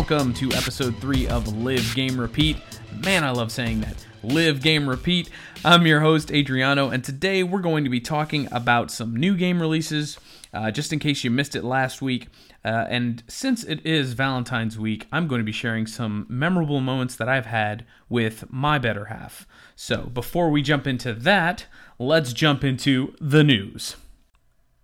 Welcome to episode 3 of Live Game Repeat. Man, I love saying that. Live Game Repeat. I'm your host, Adriano, and today we're going to be talking about some new game releases, uh, just in case you missed it last week. Uh, and since it is Valentine's week, I'm going to be sharing some memorable moments that I've had with my better half. So before we jump into that, let's jump into the news.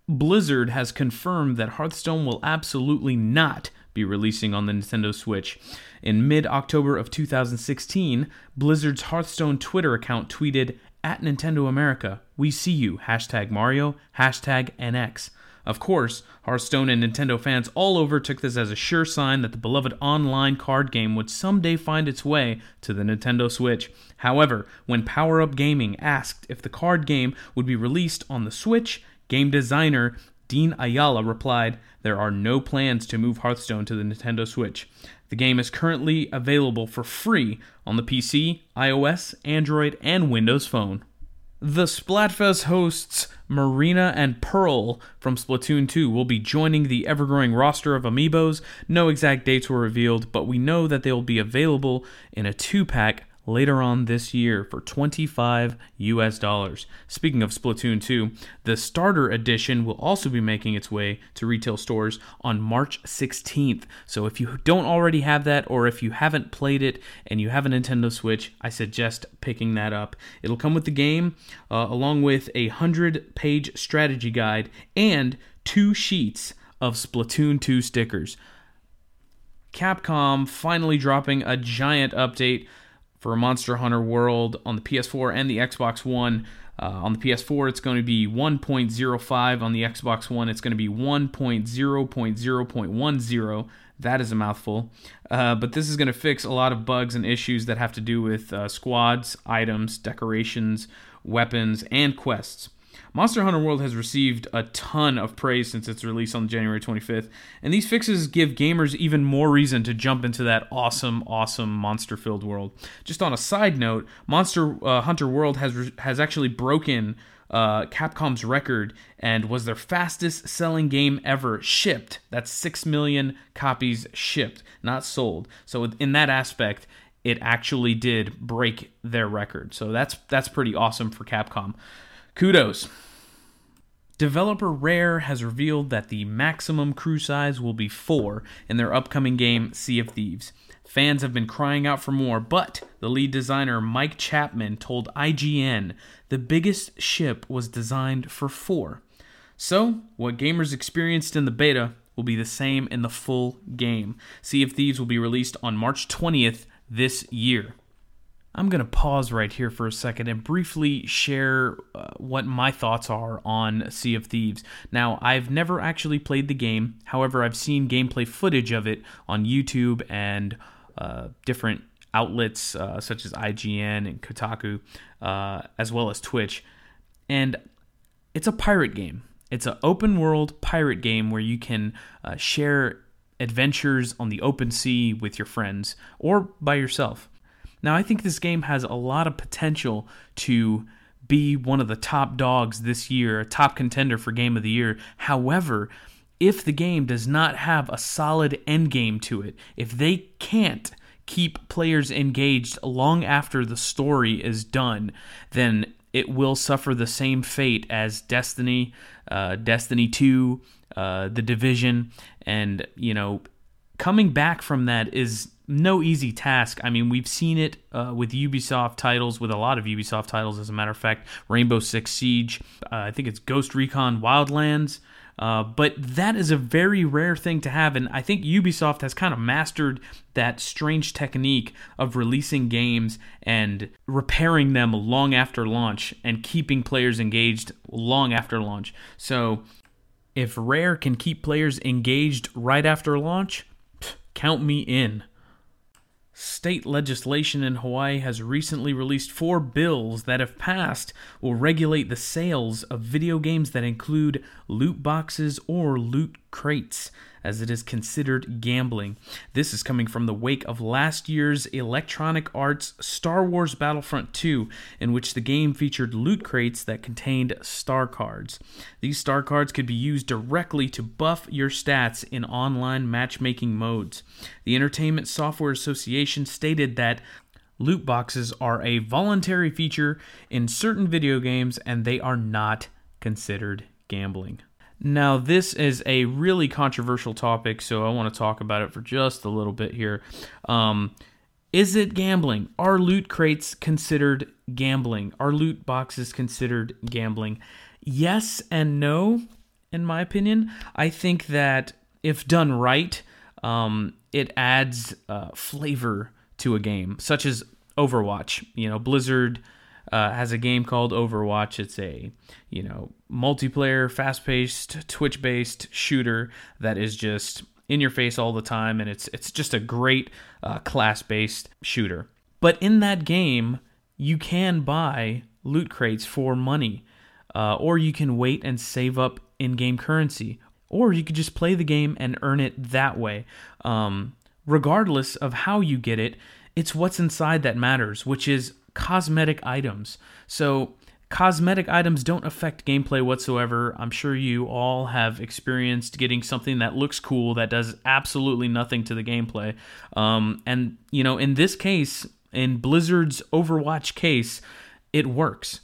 Blizzard has confirmed that Hearthstone will absolutely not be releasing on the Nintendo Switch. In mid October of 2016, Blizzard's Hearthstone Twitter account tweeted, At Nintendo America, we see you, hashtag Mario, hashtag NX. Of course, Hearthstone and Nintendo fans all over took this as a sure sign that the beloved online card game would someday find its way to the Nintendo Switch. However, when Power Up Gaming asked if the card game would be released on the Switch, game designer Dean Ayala replied, There are no plans to move Hearthstone to the Nintendo Switch. The game is currently available for free on the PC, iOS, Android, and Windows Phone. The Splatfest hosts Marina and Pearl from Splatoon 2 will be joining the ever growing roster of amiibos. No exact dates were revealed, but we know that they will be available in a two pack later on this year for 25 US dollars. Speaking of Splatoon 2, the starter edition will also be making its way to retail stores on March 16th. So if you don't already have that or if you haven't played it and you have a Nintendo Switch, I suggest picking that up. It'll come with the game uh, along with a 100-page strategy guide and two sheets of Splatoon 2 stickers. Capcom finally dropping a giant update for Monster Hunter World on the PS4 and the Xbox One. Uh, on the PS4, it's going to be 1.05. On the Xbox One, it's going to be 1.0.0.10. That is a mouthful. Uh, but this is going to fix a lot of bugs and issues that have to do with uh, squads, items, decorations, weapons, and quests. Monster Hunter World has received a ton of praise since its release on January 25th, and these fixes give gamers even more reason to jump into that awesome, awesome monster filled world. Just on a side note, Monster uh, Hunter World has, re- has actually broken uh, Capcom's record and was their fastest selling game ever shipped. That's 6 million copies shipped, not sold. So, in that aspect, it actually did break their record. So that's that's pretty awesome for Capcom. Kudos. Developer Rare has revealed that the maximum crew size will be four in their upcoming game, Sea of Thieves. Fans have been crying out for more, but the lead designer Mike Chapman told IGN the biggest ship was designed for four. So, what gamers experienced in the beta will be the same in the full game. Sea of Thieves will be released on March 20th this year. I'm going to pause right here for a second and briefly share uh, what my thoughts are on Sea of Thieves. Now, I've never actually played the game, however, I've seen gameplay footage of it on YouTube and uh, different outlets uh, such as IGN and Kotaku, uh, as well as Twitch. And it's a pirate game. It's an open world pirate game where you can uh, share adventures on the open sea with your friends or by yourself. Now, I think this game has a lot of potential to be one of the top dogs this year, a top contender for Game of the Year. However, if the game does not have a solid end game to it, if they can't keep players engaged long after the story is done, then it will suffer the same fate as Destiny, uh, Destiny 2, uh, The Division, and, you know, coming back from that is no easy task. I mean, we've seen it uh, with Ubisoft titles, with a lot of Ubisoft titles, as a matter of fact. Rainbow Six Siege, uh, I think it's Ghost Recon Wildlands. Uh, but that is a very rare thing to have, and I think Ubisoft has kind of mastered that strange technique of releasing games and repairing them long after launch and keeping players engaged long after launch. So, if Rare can keep players engaged right after launch, count me in. State legislation in Hawaii has recently released four bills that, if passed, will regulate the sales of video games that include loot boxes or loot crates, as it is considered gambling. This is coming from the wake of last year's Electronic Arts Star Wars Battlefront 2, in which the game featured loot crates that contained star cards. These star cards could be used directly to buff your stats in online matchmaking modes. The Entertainment Software Association stated that Loot boxes are a voluntary feature in certain video games and they are not considered gambling. Now, this is a really controversial topic, so I want to talk about it for just a little bit here. Um, is it gambling? Are loot crates considered gambling? Are loot boxes considered gambling? Yes and no, in my opinion. I think that if done right, um, it adds uh, flavor to a game, such as Overwatch. You know, Blizzard uh, has a game called Overwatch. It's a you know multiplayer, fast-paced, Twitch-based shooter that is just in your face all the time, and it's it's just a great uh, class-based shooter. But in that game, you can buy loot crates for money, uh, or you can wait and save up in-game currency, or you could just play the game and earn it that way. Um, regardless of how you get it, it's what's inside that matters, which is cosmetic items. So, cosmetic items don't affect gameplay whatsoever. I'm sure you all have experienced getting something that looks cool that does absolutely nothing to the gameplay. Um, and, you know, in this case, in Blizzard's Overwatch case, it works.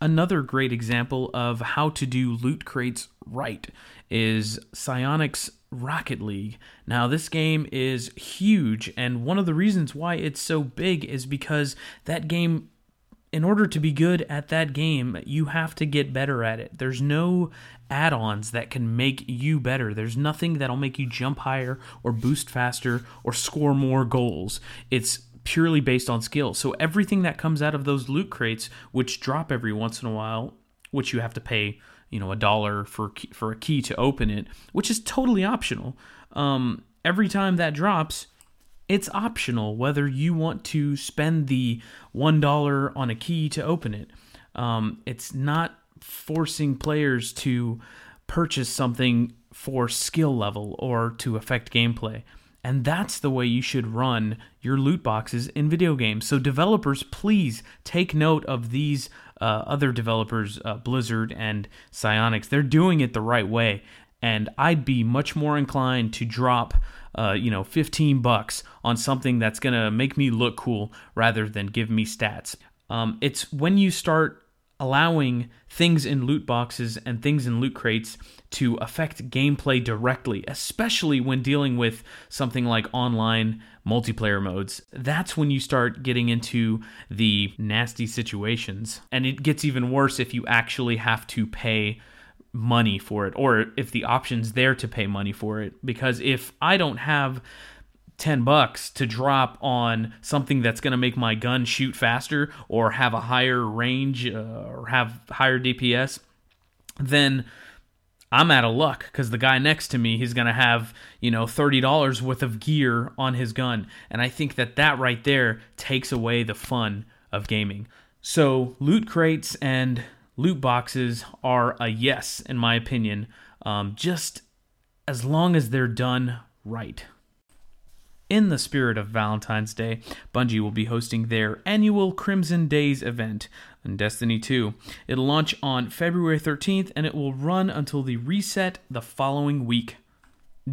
Another great example of how to do loot crates right is Psyonix Rocket League. Now, this game is huge, and one of the reasons why it's so big is because that game, in order to be good at that game, you have to get better at it. There's no add ons that can make you better, there's nothing that'll make you jump higher or boost faster or score more goals. It's purely based on skill. So, everything that comes out of those loot crates, which drop every once in a while, which you have to pay you know a dollar for for a key to open it, which is totally optional. Um, every time that drops, it's optional whether you want to spend the one dollar on a key to open it. Um, it's not forcing players to purchase something for skill level or to affect gameplay. And that's the way you should run your loot boxes in video games. So, developers, please take note of these uh, other developers, uh, Blizzard and Psyonix, they're doing it the right way. And I'd be much more inclined to drop, uh, you know, 15 bucks on something that's going to make me look cool rather than give me stats. Um, it's when you start allowing things in loot boxes and things in loot crates to affect gameplay directly, especially when dealing with something like online multiplayer modes. That's when you start getting into the nasty situations. And it gets even worse if you actually have to pay money for it or if the option's there to pay money for it because if I don't have 10 bucks to drop on something that's going to make my gun shoot faster or have a higher range uh, or have higher DPS, then I'm out of luck because the guy next to me, he's going to have, you know, $30 worth of gear on his gun. And I think that that right there takes away the fun of gaming. So, loot crates and loot boxes are a yes, in my opinion, um, just as long as they're done right. In the spirit of Valentine's Day, Bungie will be hosting their annual Crimson Days event in Destiny 2. It'll launch on February 13th and it will run until the reset the following week.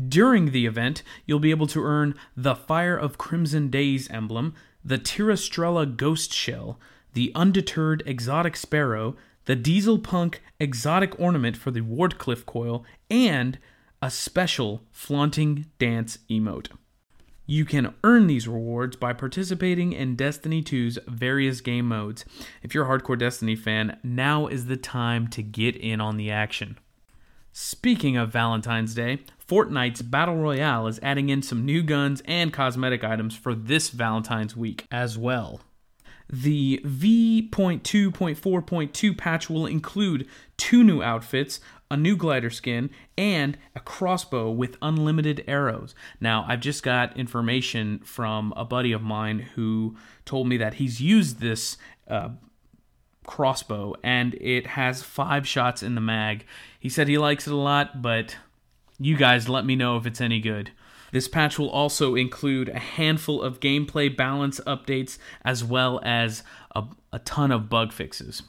During the event, you'll be able to earn the Fire of Crimson Days emblem, the Tirastrella Ghost Shell, the Undeterred Exotic Sparrow, the Diesel Punk Exotic Ornament for the Wardcliff Coil, and a special Flaunting Dance emote. You can earn these rewards by participating in Destiny 2's various game modes. If you're a hardcore Destiny fan, now is the time to get in on the action. Speaking of Valentine's Day, Fortnite's Battle Royale is adding in some new guns and cosmetic items for this Valentine's week as well. The V.2.4.2 patch will include two new outfits, a new glider skin, and a crossbow with unlimited arrows. Now, I've just got information from a buddy of mine who told me that he's used this uh, crossbow and it has five shots in the mag. He said he likes it a lot, but You guys let me know if it's any good. This patch will also include a handful of gameplay balance updates as well as a, a ton of bug fixes.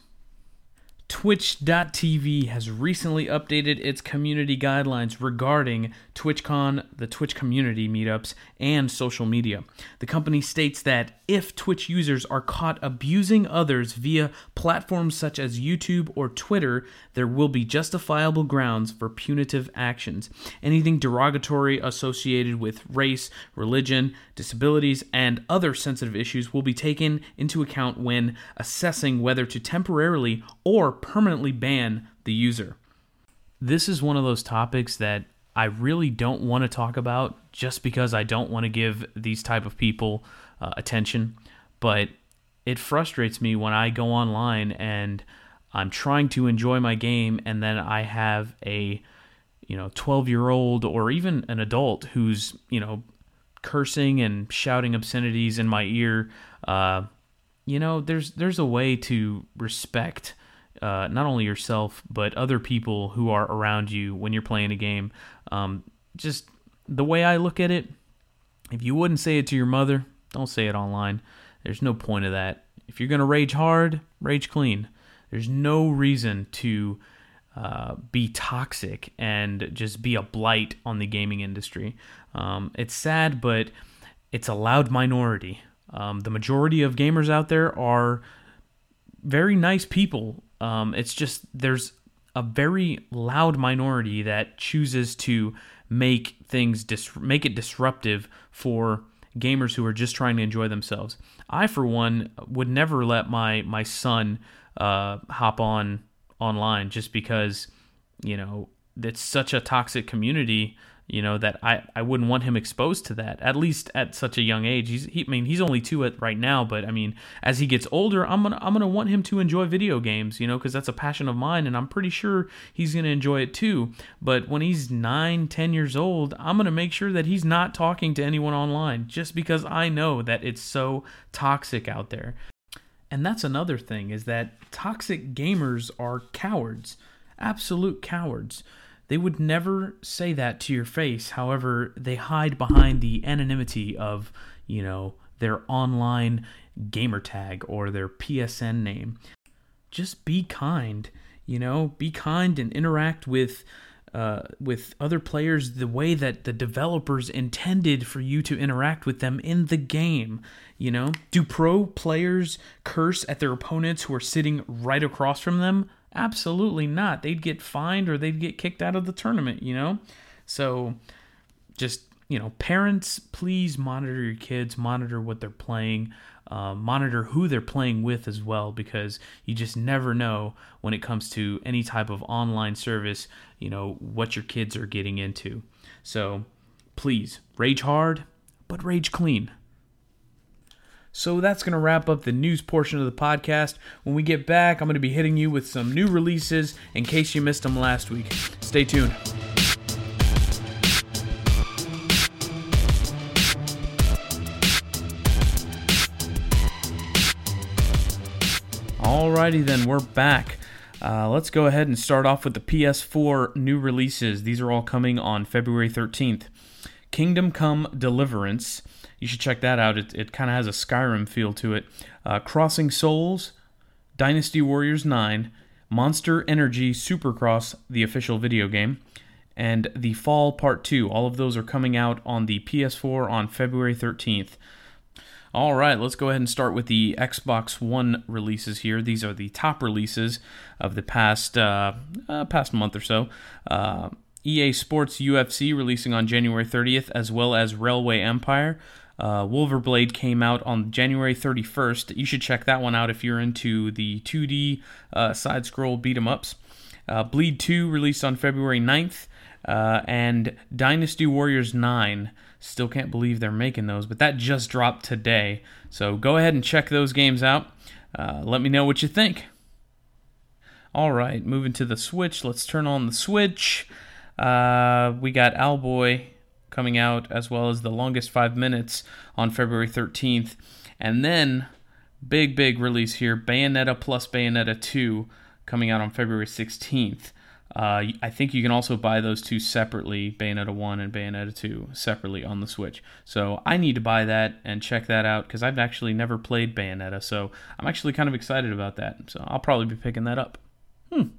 Twitch.tv has recently updated its community guidelines regarding TwitchCon, the Twitch community meetups, and social media. The company states that if Twitch users are caught abusing others via platforms such as YouTube or Twitter, there will be justifiable grounds for punitive actions. Anything derogatory associated with race, religion, disabilities, and other sensitive issues will be taken into account when assessing whether to temporarily or permanently ban the user. This is one of those topics that I really don't want to talk about just because I don't want to give these type of people uh, attention, but it frustrates me when I go online and I'm trying to enjoy my game and then I have a you know 12 year old or even an adult who's you know cursing and shouting obscenities in my ear uh, you know there's there's a way to respect uh, not only yourself but other people who are around you when you're playing a game. Um, just the way I look at it, if you wouldn't say it to your mother, don't say it online. There's no point of that. If you're gonna rage hard, rage clean. There's no reason to uh, be toxic and just be a blight on the gaming industry. Um, it's sad, but it's a loud minority. Um, the majority of gamers out there are very nice people um, it's just there's a very loud minority that chooses to make things dis- make it disruptive for gamers who are just trying to enjoy themselves. I, for one, would never let my my son uh, hop on online just because you know it's such a toxic community you know that I, I wouldn't want him exposed to that at least at such a young age. He's he, I mean he's only two at right now but I mean as he gets older I'm gonna I'm gonna want him to enjoy video games you know because that's a passion of mine and I'm pretty sure he's gonna enjoy it too. But when he's nine ten years old I'm gonna make sure that he's not talking to anyone online just because I know that it's so toxic out there. And that's another thing is that toxic gamers are cowards absolute cowards they would never say that to your face. However, they hide behind the anonymity of, you know, their online gamer tag or their PSN name. Just be kind, you know, be kind and interact with uh, with other players the way that the developers intended for you to interact with them in the game. You know, do pro players curse at their opponents who are sitting right across from them? Absolutely not. They'd get fined or they'd get kicked out of the tournament, you know? So just, you know, parents, please monitor your kids, monitor what they're playing, uh, monitor who they're playing with as well, because you just never know when it comes to any type of online service, you know, what your kids are getting into. So please rage hard, but rage clean. So that's going to wrap up the news portion of the podcast. When we get back, I'm going to be hitting you with some new releases in case you missed them last week. Stay tuned. Alrighty then, we're back. Uh, let's go ahead and start off with the PS4 new releases. These are all coming on February 13th. Kingdom Come Deliverance you should check that out. It, it kind of has a Skyrim feel to it. Uh, Crossing Souls, Dynasty Warriors 9, Monster Energy Supercross, the official video game, and The Fall Part 2. All of those are coming out on the PS4 on February 13th. All right, let's go ahead and start with the Xbox One releases here. These are the top releases of the past uh, uh, past month or so. Uh, EA Sports UFC releasing on January 30th, as well as Railway Empire. Uh, Wulverblade came out on January 31st. You should check that one out if you're into the 2D uh, side scroll beat 'em ups. Uh, Bleed 2 released on February 9th, uh, and Dynasty Warriors 9. Still can't believe they're making those, but that just dropped today. So go ahead and check those games out. Uh, let me know what you think. All right, moving to the Switch. Let's turn on the Switch. Uh, we got Owlboy coming out, as well as The Longest Five Minutes on February 13th. And then, big, big release here Bayonetta plus Bayonetta 2 coming out on February 16th. Uh, I think you can also buy those two separately, Bayonetta 1 and Bayonetta 2, separately on the Switch. So I need to buy that and check that out because I've actually never played Bayonetta. So I'm actually kind of excited about that. So I'll probably be picking that up. Hmm.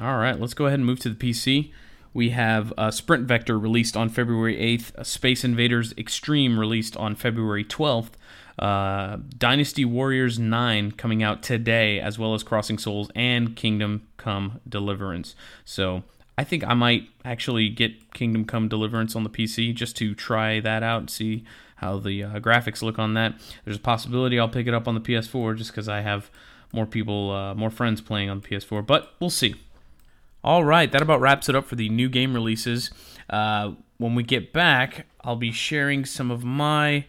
All right, let's go ahead and move to the PC. We have uh, Sprint Vector released on February 8th, Space Invaders Extreme released on February 12th, uh, Dynasty Warriors 9 coming out today, as well as Crossing Souls and Kingdom Come Deliverance. So I think I might actually get Kingdom Come Deliverance on the PC just to try that out and see how the uh, graphics look on that. There's a possibility I'll pick it up on the PS4 just because I have more people, uh, more friends playing on the PS4, but we'll see. All right, that about wraps it up for the new game releases. Uh, when we get back, I'll be sharing some of my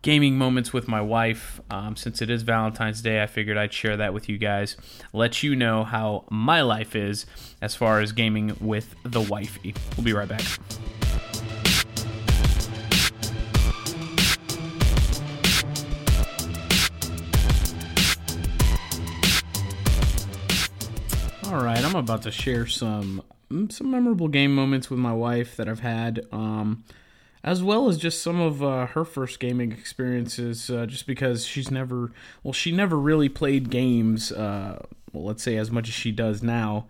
gaming moments with my wife. Um, since it is Valentine's Day, I figured I'd share that with you guys. Let you know how my life is as far as gaming with the wifey. We'll be right back. All right, I'm about to share some mm, some memorable game moments with my wife that I've had. Um, as well as just some of uh, her first gaming experiences, uh, just because she's never, well, she never really played games, uh, well, let's say as much as she does now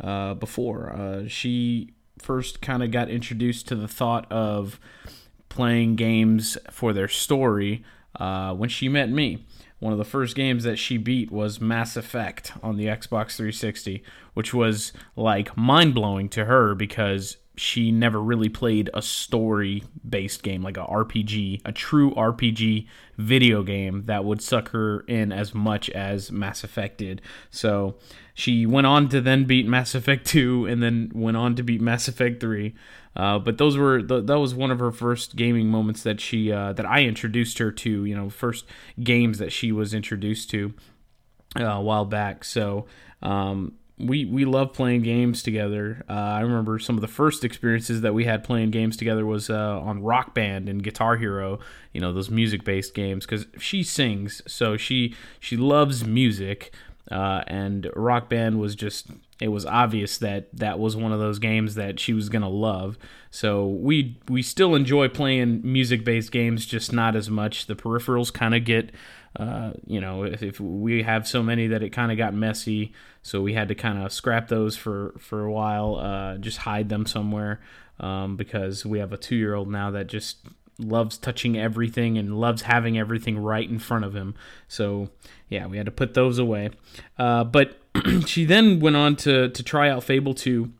uh, before. Uh, she first kind of got introduced to the thought of playing games for their story uh, when she met me. One of the first games that she beat was Mass Effect on the Xbox 360, which was like mind blowing to her because she never really played a story based game like a RPG, a true RPG video game that would suck her in as much as Mass Effect did. So she went on to then beat Mass Effect 2 and then went on to beat Mass Effect 3. Uh, but those were the, that was one of her first gaming moments that she uh, that I introduced her to. You know, first games that she was introduced to uh, a while back. So um, we we love playing games together. Uh, I remember some of the first experiences that we had playing games together was uh, on Rock Band and Guitar Hero. You know those music based games because she sings, so she she loves music. Uh, and Rock Band was just it was obvious that that was one of those games that she was gonna love. So we we still enjoy playing music based games, just not as much. The peripherals kind of get uh, you know, if, if, we have so many that it kind of got messy, so we had to kind of scrap those for for a while, uh, just hide them somewhere um, because we have a two year old now that just loves touching everything and loves having everything right in front of him. So yeah, we had to put those away. Uh, but she then went on to to try out Fable two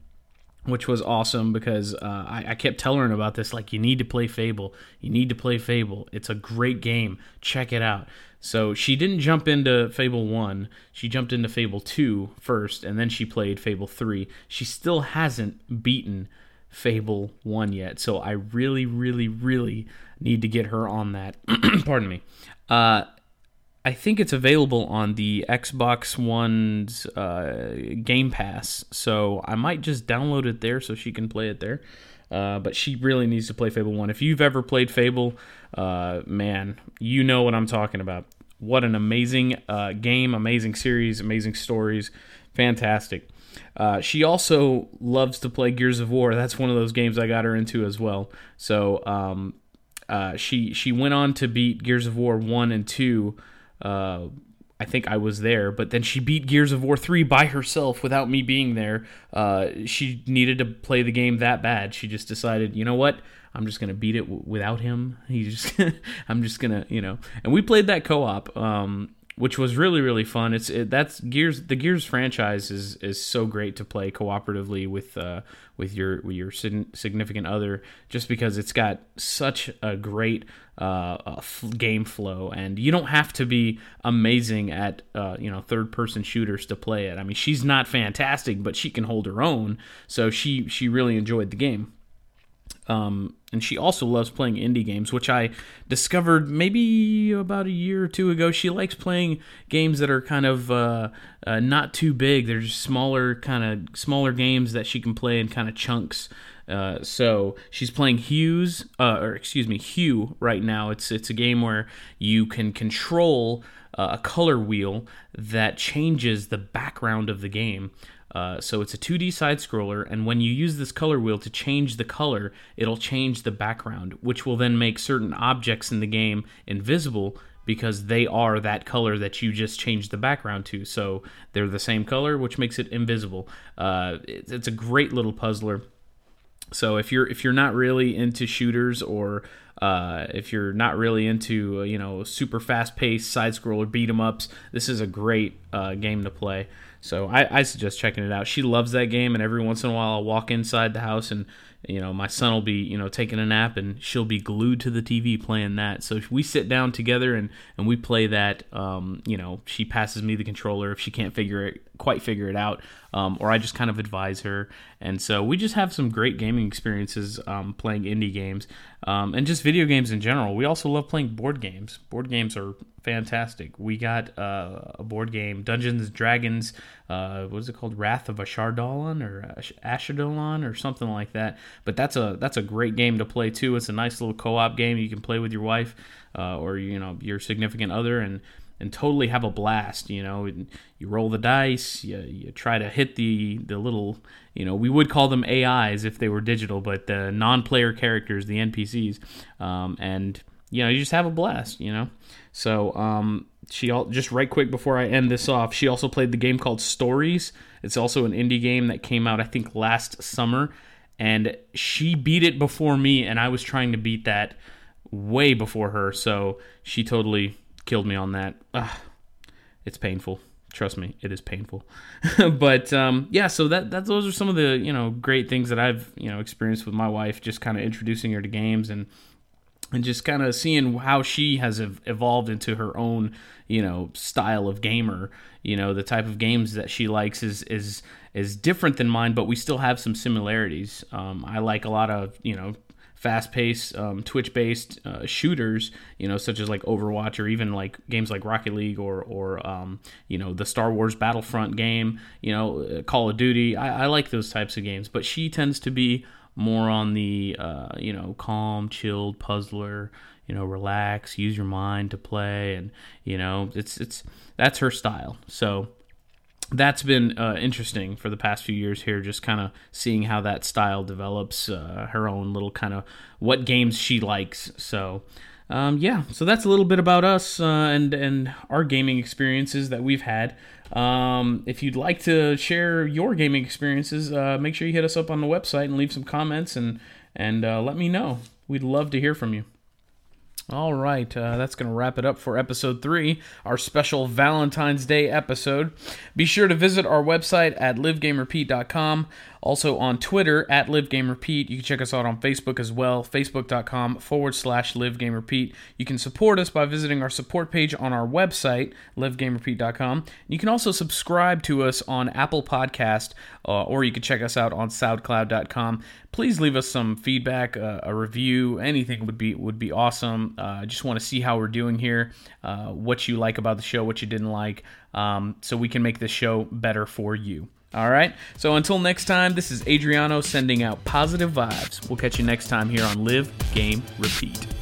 which was awesome because uh, I, I, kept telling her about this. Like, you need to play Fable. You need to play Fable. It's a great game. Check it out. So she didn't jump into Fable 1. She jumped into Fable 2 first, and then she played Fable 3. She still hasn't beaten Fable 1 yet. So I really, really, really need to get her on that. Pardon me. Uh, I think it's available on the Xbox One's uh, Game Pass. So I might just download it there so she can play it there. Uh, but she really needs to play Fable 1. If you've ever played Fable, uh, man, you know what I'm talking about. What an amazing uh, game, amazing series, amazing stories. Fantastic. Uh, she also loves to play Gears of War. That's one of those games I got her into as well. So um, uh, she she went on to beat Gears of War one and two I think I was there, but then she beat Gears of War 3 by herself without me being there. Uh, she needed to play the game that bad. She just decided, you know what? I'm just gonna beat it w- without him. He's just, I'm just gonna, you know. And we played that co-op. Um, which was really really fun. It's it, that's Gears the Gears franchise is is so great to play cooperatively with uh, with your with your significant other just because it's got such a great uh, f- game flow and you don't have to be amazing at uh, you know third person shooters to play it. I mean she's not fantastic but she can hold her own so she she really enjoyed the game. Um, and she also loves playing indie games, which I discovered maybe about a year or two ago. She likes playing games that are kind of uh, uh, not too big. They're just smaller, kind of smaller games that she can play in kind of chunks. Uh, so she's playing Hues, uh, or excuse me, Hue right now. It's it's a game where you can control uh, a color wheel that changes the background of the game Uh, so it's a 2D side scroller, and when you use this color wheel to change the color, it'll change the background, which will then make certain objects in the game invisible because they are that color that you just changed the background to. So they're the same color, which makes it invisible. Uh, it's a great little puzzler. So if you're if you're not really into shooters or uh, if you're not really into uh, you know super fast paced side scroller beat 'em ups, this is a great uh, game to play. So I, I, suggest checking it out. She loves that game, and every once in a while I'll walk inside the house and you know my son will be you know taking a nap and she'll be glued to the TV playing that. So we sit down together and and we play that. Um, you know she passes me the controller if she can't figure it quite figure it out, um, or I just kind of advise her. And so we just have some great gaming experiences um, playing indie games um, and just video games in general. We also love playing board games. Board games are fantastic. We got uh, a board game, Dungeons and Dragons. Uh, what is it called? Wrath of Ashardalon or Ashardalon or something like that. But that's a that's a great game to play too. It's a nice little co-op game you can play with your wife uh, or you know your significant other and and totally have a blast. You know, you roll the dice, you, you try to hit the the little, you know, we would call them AIs if they were digital, but the non-player characters, the NPCs, um, and you know, you just have a blast. You know, so um, she all, just right quick before I end this off, she also played the game called Stories. It's also an indie game that came out I think last summer, and she beat it before me, and I was trying to beat that way before her. So she totally killed me on that. Ugh, it's painful. Trust me, it is painful. but um, yeah, so that that those are some of the you know great things that I've you know experienced with my wife, just kind of introducing her to games and and just kind of seeing how she has evolved into her own you know style of gamer. You know, the type of games that she likes is is is different than mine, but we still have some similarities. Um, I like a lot of you know fast-paced um, twitch-based uh, shooters you know such as like overwatch or even like games like rocket league or or um, you know the star wars battlefront game you know uh, call of duty. I, I, like those types of games but she tends to be more on the uh, you know calm chilled puzzler you know relax use your mind to play and you know it's it's that's her style. So that's been uh, interesting for the past few years here, just kind of seeing how that style develops, uh, her own little kind of what games she likes. So, um, yeah, so that's a little bit about us uh, and and our gaming experiences that we've had. Um, if you'd like to share your gaming experiences, uh, make sure you hit us up on the website and leave some comments and and uh, let me know. We'd love to hear from you. All right, uh, that's going to wrap it up for episode three, our special Valentine's Day episode. Be sure to visit our website at livegamerepeat.com. Also on Twitter at livegamerepeat. You can check us out on Facebook as well, facebook.com forward slash livegamerepeat. You can support us by visiting our support page on our website, livegamerepeat.com. You can also subscribe to us on Apple Podcast, uh, or you can check us out on soundcloud.com. Please leave us some feedback, uh, a review, anything would be would be awesome. Uh, I just want to see how we're doing here, uh, what you like about the show, what you didn't like, um, so we can make this show better for you. All right. So until next time, this is Adriano sending out positive vibes. We'll catch you next time here on Live, Game, Repeat.